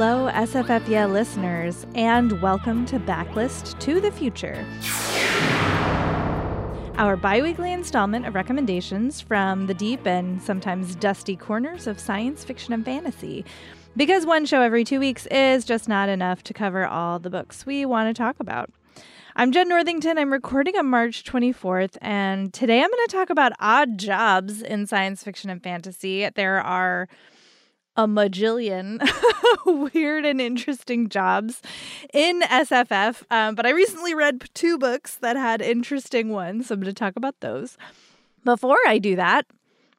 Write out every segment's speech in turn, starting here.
Hello, SFF listeners, and welcome to Backlist to the Future. Our bi weekly installment of recommendations from the deep and sometimes dusty corners of science fiction and fantasy. Because one show every two weeks is just not enough to cover all the books we want to talk about. I'm Jenn Northington. I'm recording on March 24th, and today I'm going to talk about odd jobs in science fiction and fantasy. There are a majillion weird and interesting jobs in SFF, um, but I recently read two books that had interesting ones, so I'm going to talk about those. Before I do that,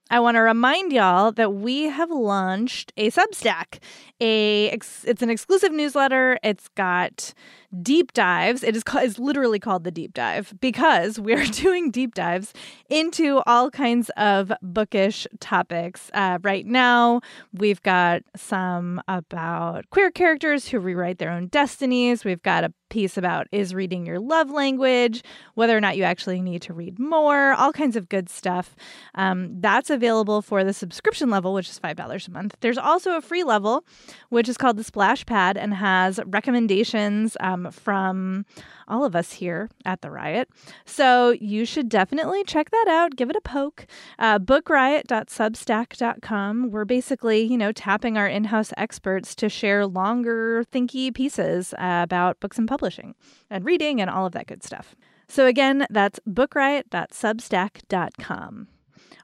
I want to remind y'all that we have launched a Substack. A it's an exclusive newsletter. It's got deep dives. It is called, literally called the deep dive because we're doing deep dives into all kinds of bookish topics. Uh, right now, we've got some about queer characters who rewrite their own destinies. We've got a piece about is reading your love language, whether or not you actually need to read more, all kinds of good stuff. Um, that's available for the subscription level, which is $5 a month. There's also a free level, which is called the Splash Pad and has recommendations um, from all of us here at the Riot. So you should definitely check that out. Give it a poke. Uh, bookriot.substack.com. We're basically, you know, tapping our in house experts to share longer, thinky pieces uh, about books and publishing and reading and all of that good stuff. So again, that's bookriot.substack.com.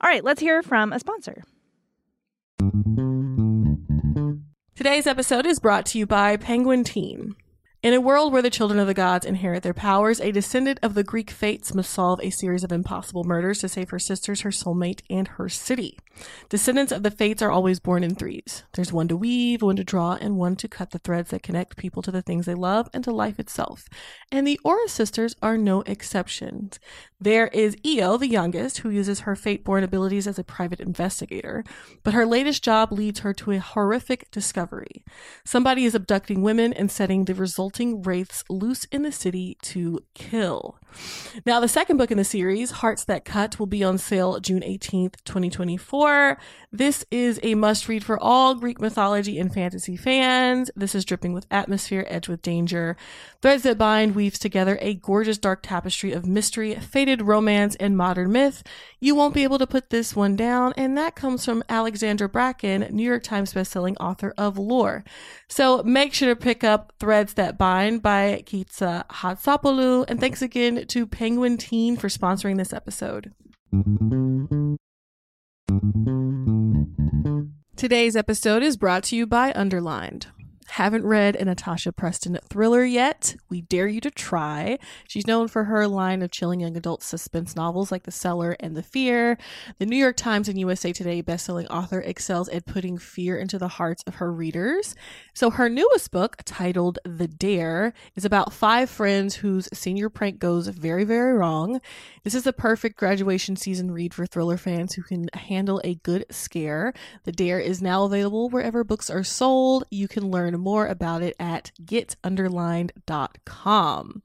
All right, let's hear from a sponsor. Today's episode is brought to you by Penguin Teen. In a world where the children of the gods inherit their powers, a descendant of the Greek fates must solve a series of impossible murders to save her sisters, her soulmate, and her city. Descendants of the fates are always born in threes. There's one to weave, one to draw, and one to cut the threads that connect people to the things they love and to life itself. And the Aura sisters are no exceptions. There is Io, the youngest, who uses her fate-born abilities as a private investigator, but her latest job leads her to a horrific discovery. Somebody is abducting women and setting the resulting wraiths loose in the city to kill. Now, the second book in the series, Hearts That Cut, will be on sale June 18th, 2024. This is a must read for all Greek mythology and fantasy fans. This is dripping with atmosphere, edged with danger. Threads That Bind weaves together a gorgeous dark tapestry of mystery, faded romance, and modern myth. You won't be able to put this one down, and that comes from Alexandra Bracken, New York Times bestselling author of Lore. So make sure to pick up Threads That Bind by Kika Hatzopoulou, and thanks again to Penguin Teen for sponsoring this episode. Today's episode is brought to you by Underlined. Haven't read a Natasha Preston thriller yet? We dare you to try. She's known for her line of chilling young adult suspense novels like The Cellar and The Fear. The New York Times and USA Today bestselling author excels at putting fear into the hearts of her readers. So her newest book, titled The Dare, is about five friends whose senior prank goes very, very wrong. This is the perfect graduation season read for thriller fans who can handle a good scare. The Dare is now available wherever books are sold. You can learn more about it at getunderlined.com.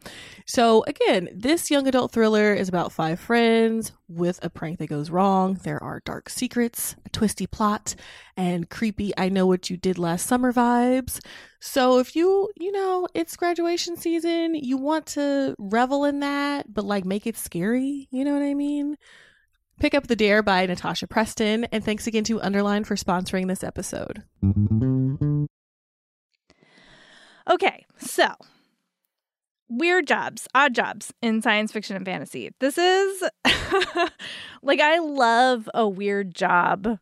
So, again, this young adult thriller is about five friends with a prank that goes wrong. There are dark secrets, a twisty plot, and creepy I know what you did last summer vibes. So, if you, you know, it's graduation season, you want to revel in that, but like make it scary, you know what I mean? Pick up The Dare by Natasha Preston, and thanks again to Underline for sponsoring this episode. Okay, so weird jobs, odd jobs in science fiction and fantasy. This is like I love a weird job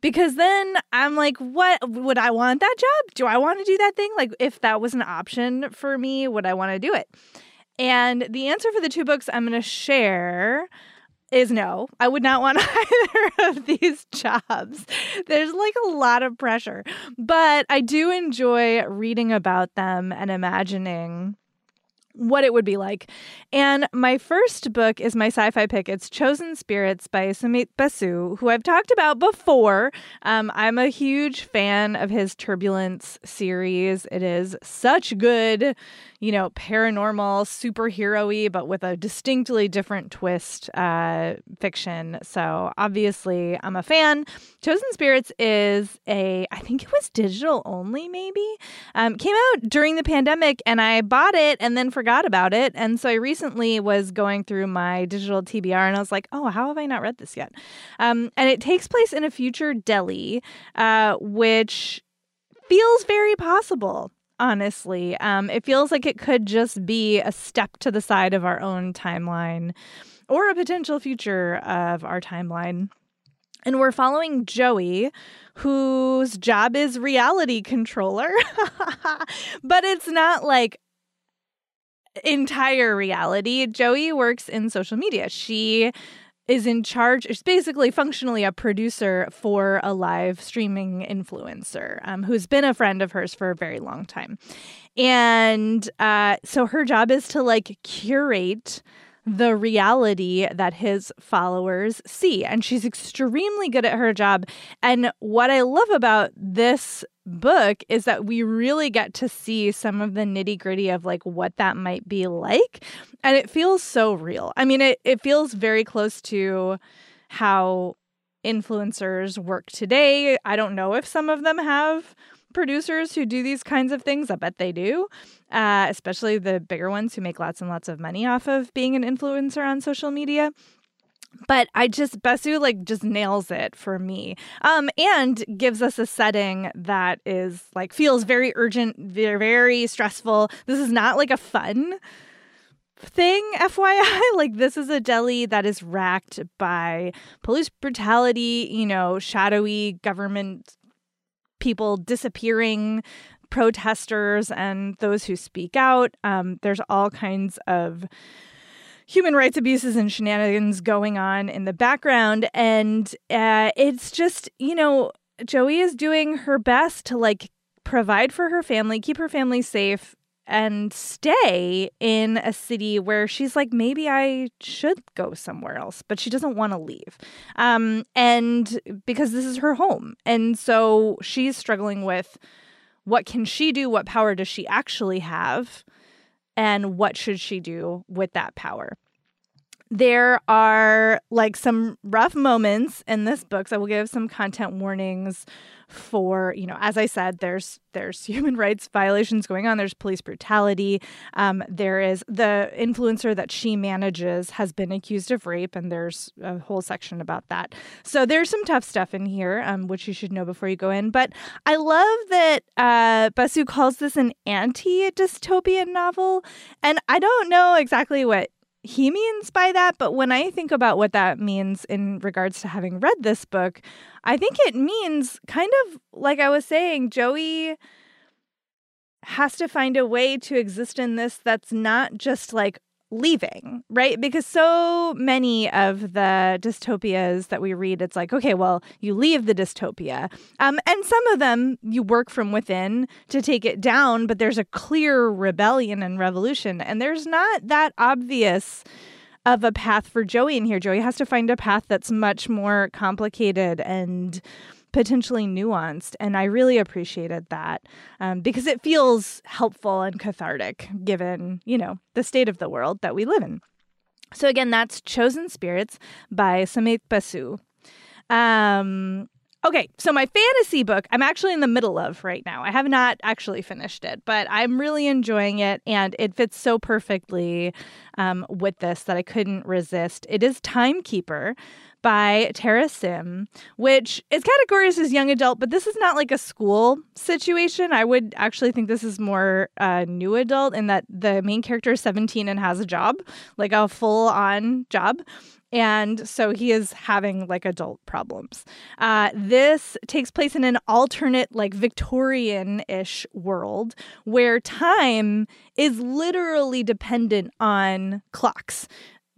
because then I'm like, what would I want that job? Do I want to do that thing? Like, if that was an option for me, would I want to do it? And the answer for the two books I'm going to share is no. I would not want either of these jobs. There's like a lot of pressure, but I do enjoy reading about them and imagining what it would be like. And my first book is my sci fi pick. It's Chosen Spirits by Samit Basu, who I've talked about before. Um, I'm a huge fan of his Turbulence series. It is such good, you know, paranormal, superhero y, but with a distinctly different twist uh, fiction. So obviously, I'm a fan. Chosen Spirits is a, I think it was digital only, maybe. Um, came out during the pandemic, and I bought it and then forgot about it. And so I recently was going through my digital TBR, and I was like, oh, how have I not read this yet? Um, and it takes place in a future Delhi, uh, which feels very possible honestly. Um, it feels like it could just be a step to the side of our own timeline or a potential future of our timeline. And we're following Joey, whose job is reality controller. but it's not like entire reality. Joey works in social media. She is in charge, is basically functionally a producer for a live streaming influencer um, who's been a friend of hers for a very long time. And uh, so her job is to like curate the reality that his followers see. And she's extremely good at her job. And what I love about this book is that we really get to see some of the nitty gritty of like what that might be like. And it feels so real. I mean, it, it feels very close to how influencers work today. I don't know if some of them have producers who do these kinds of things. I bet they do, uh, especially the bigger ones who make lots and lots of money off of being an influencer on social media but I just Basu like just nails it for me. Um and gives us a setting that is like feels very urgent, very very stressful. This is not like a fun thing FYI like this is a Delhi that is racked by police brutality, you know, shadowy government people disappearing, protesters, and those who speak out. Um, there's all kinds of human rights abuses and shenanigans going on in the background. And uh, it's just, you know, Joey is doing her best to like provide for her family, keep her family safe, and stay in a city where she's like, maybe I should go somewhere else, but she doesn't want to leave. Um, and because this is her home. And so she's struggling with what can she do? What power does she actually have? And what should she do with that power? There are like some rough moments in this book so i will give some content warnings for you know as i said there's there's human rights violations going on there's police brutality um, there is the influencer that she manages has been accused of rape and there's a whole section about that. So there's some tough stuff in here um, which you should know before you go in but i love that uh, basu calls this an anti-dystopian novel and i don't know exactly what he means by that. But when I think about what that means in regards to having read this book, I think it means kind of like I was saying, Joey has to find a way to exist in this that's not just like leaving, right? Because so many of the dystopias that we read, it's like, okay, well, you leave the dystopia. Um, and some of them you work from within to take it down, but there's a clear rebellion and revolution. And there's not that obvious of a path for Joey in here. Joey has to find a path that's much more complicated and potentially nuanced. And I really appreciated that um, because it feels helpful and cathartic given, you know, the state of the world that we live in. So, again, that's Chosen Spirits by Samit Basu. Um, Okay, so my fantasy book, I'm actually in the middle of right now. I have not actually finished it, but I'm really enjoying it, and it fits so perfectly um, with this that I couldn't resist. It is Timekeeper by Tara Sim, which is categorized as young adult, but this is not like a school situation. I would actually think this is more uh, new adult in that the main character is 17 and has a job, like a full on job. And so he is having like adult problems. Uh, this takes place in an alternate, like Victorian ish world where time is literally dependent on clocks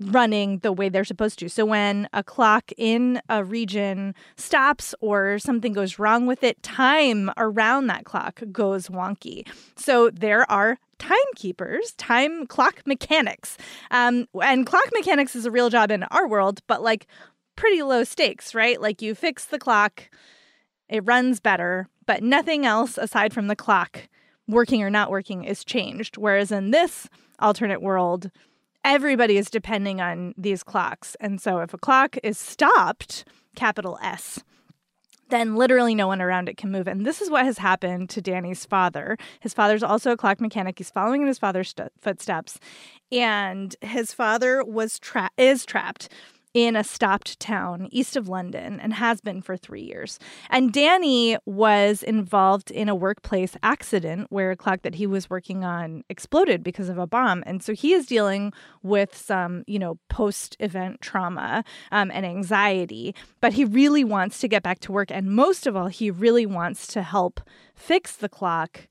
running the way they're supposed to. So when a clock in a region stops or something goes wrong with it, time around that clock goes wonky. So there are timekeepers, time clock mechanics. Um, and clock mechanics is a real job in our world, but like pretty low stakes, right? Like you fix the clock, it runs better, but nothing else aside from the clock working or not working is changed. Whereas in this alternate world, everybody is depending on these clocks. And so if a clock is stopped, capital S, then literally no one around it can move. And this is what has happened to Danny's father. His father's also a clock mechanic. He's following in his father's st- footsteps, and his father was tra- is trapped in a stopped town east of London and has been for three years. And Danny was involved in a workplace accident where a clock that he was working on exploded because of a bomb. And so he is dealing with some, you know, post event trauma um, and anxiety, but he really wants to get back to work. And most of all, he really wants to help fix the clock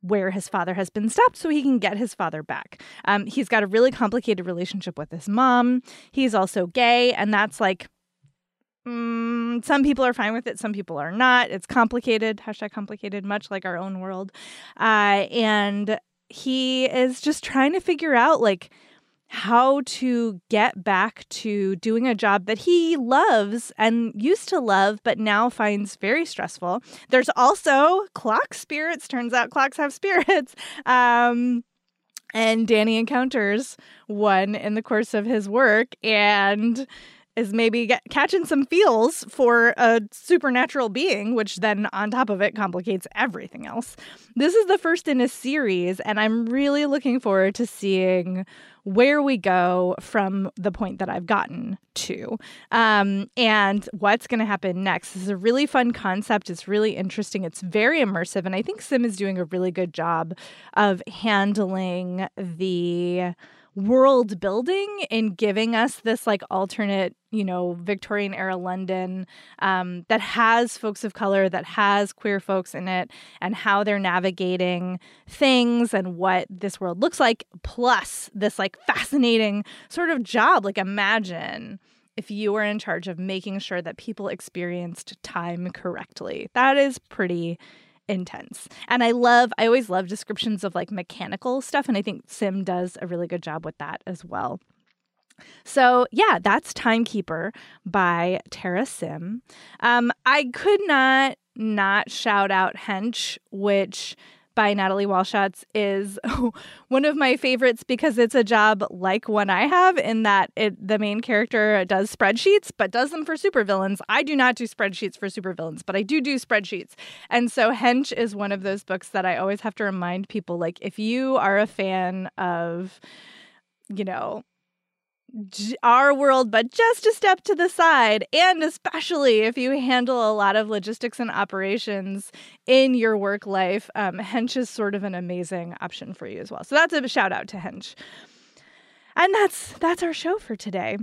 where his father has been stopped so he can get his father back. Um, he's got a really complicated relationship with his mom. He's also gay, and that's like, mm, some people are fine with it, some people are not. It's complicated, hashtag complicated, much like our own world. Uh, and he is just trying to figure out, like, how to get back to doing a job that he loves and used to love, but now finds very stressful. There's also clock spirits. Turns out clocks have spirits. Um, and Danny encounters one in the course of his work and is maybe get, catching some feels for a supernatural being, which then on top of it complicates everything else. This is the first in a series, and I'm really looking forward to seeing where we go from the point that I've gotten to um, and what's going to happen next. This is a really fun concept. It's really interesting. It's very immersive. And I think Sim is doing a really good job of handling the world building in giving us this like alternate you know victorian era london um, that has folks of color that has queer folks in it and how they're navigating things and what this world looks like plus this like fascinating sort of job. Like imagine if you were in charge of making sure that people experienced time correctly. That is pretty intense. And I love, I always love descriptions of like mechanical stuff. And I think Sim does a really good job with that as well. So, yeah, that's Timekeeper by Tara Sim. Um, I could not not shout out Hench, which by Natalie Walschots is one of my favorites because it's a job like one I have in that it the main character does spreadsheets but does them for supervillains. I do not do spreadsheets for supervillains, but I do do spreadsheets. And so Hench is one of those books that I always have to remind people like if you are a fan of you know our world, but just a step to the side. And especially if you handle a lot of logistics and operations in your work life, um, Hench is sort of an amazing option for you as well. So that's a shout out to Hench. And that's that's our show for today.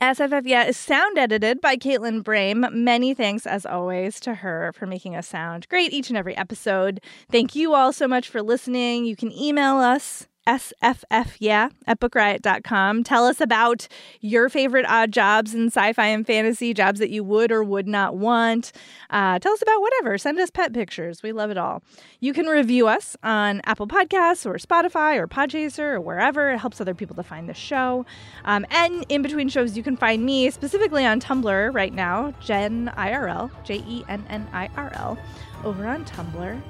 SFF Yeah is sound edited by Caitlin Brame. Many thanks, as always, to her for making us sound great each and every episode. Thank you all so much for listening. You can email us SFF, yeah, at bookriot.com. Tell us about your favorite odd jobs in sci fi and fantasy, jobs that you would or would not want. Uh, tell us about whatever. Send us pet pictures. We love it all. You can review us on Apple Podcasts or Spotify or Podchaser or wherever. It helps other people to find the show. Um, and in between shows, you can find me specifically on Tumblr right now, Jenn IRL, J E N N I R L, over on Tumblr.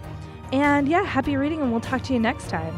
And yeah, happy reading, and we'll talk to you next time.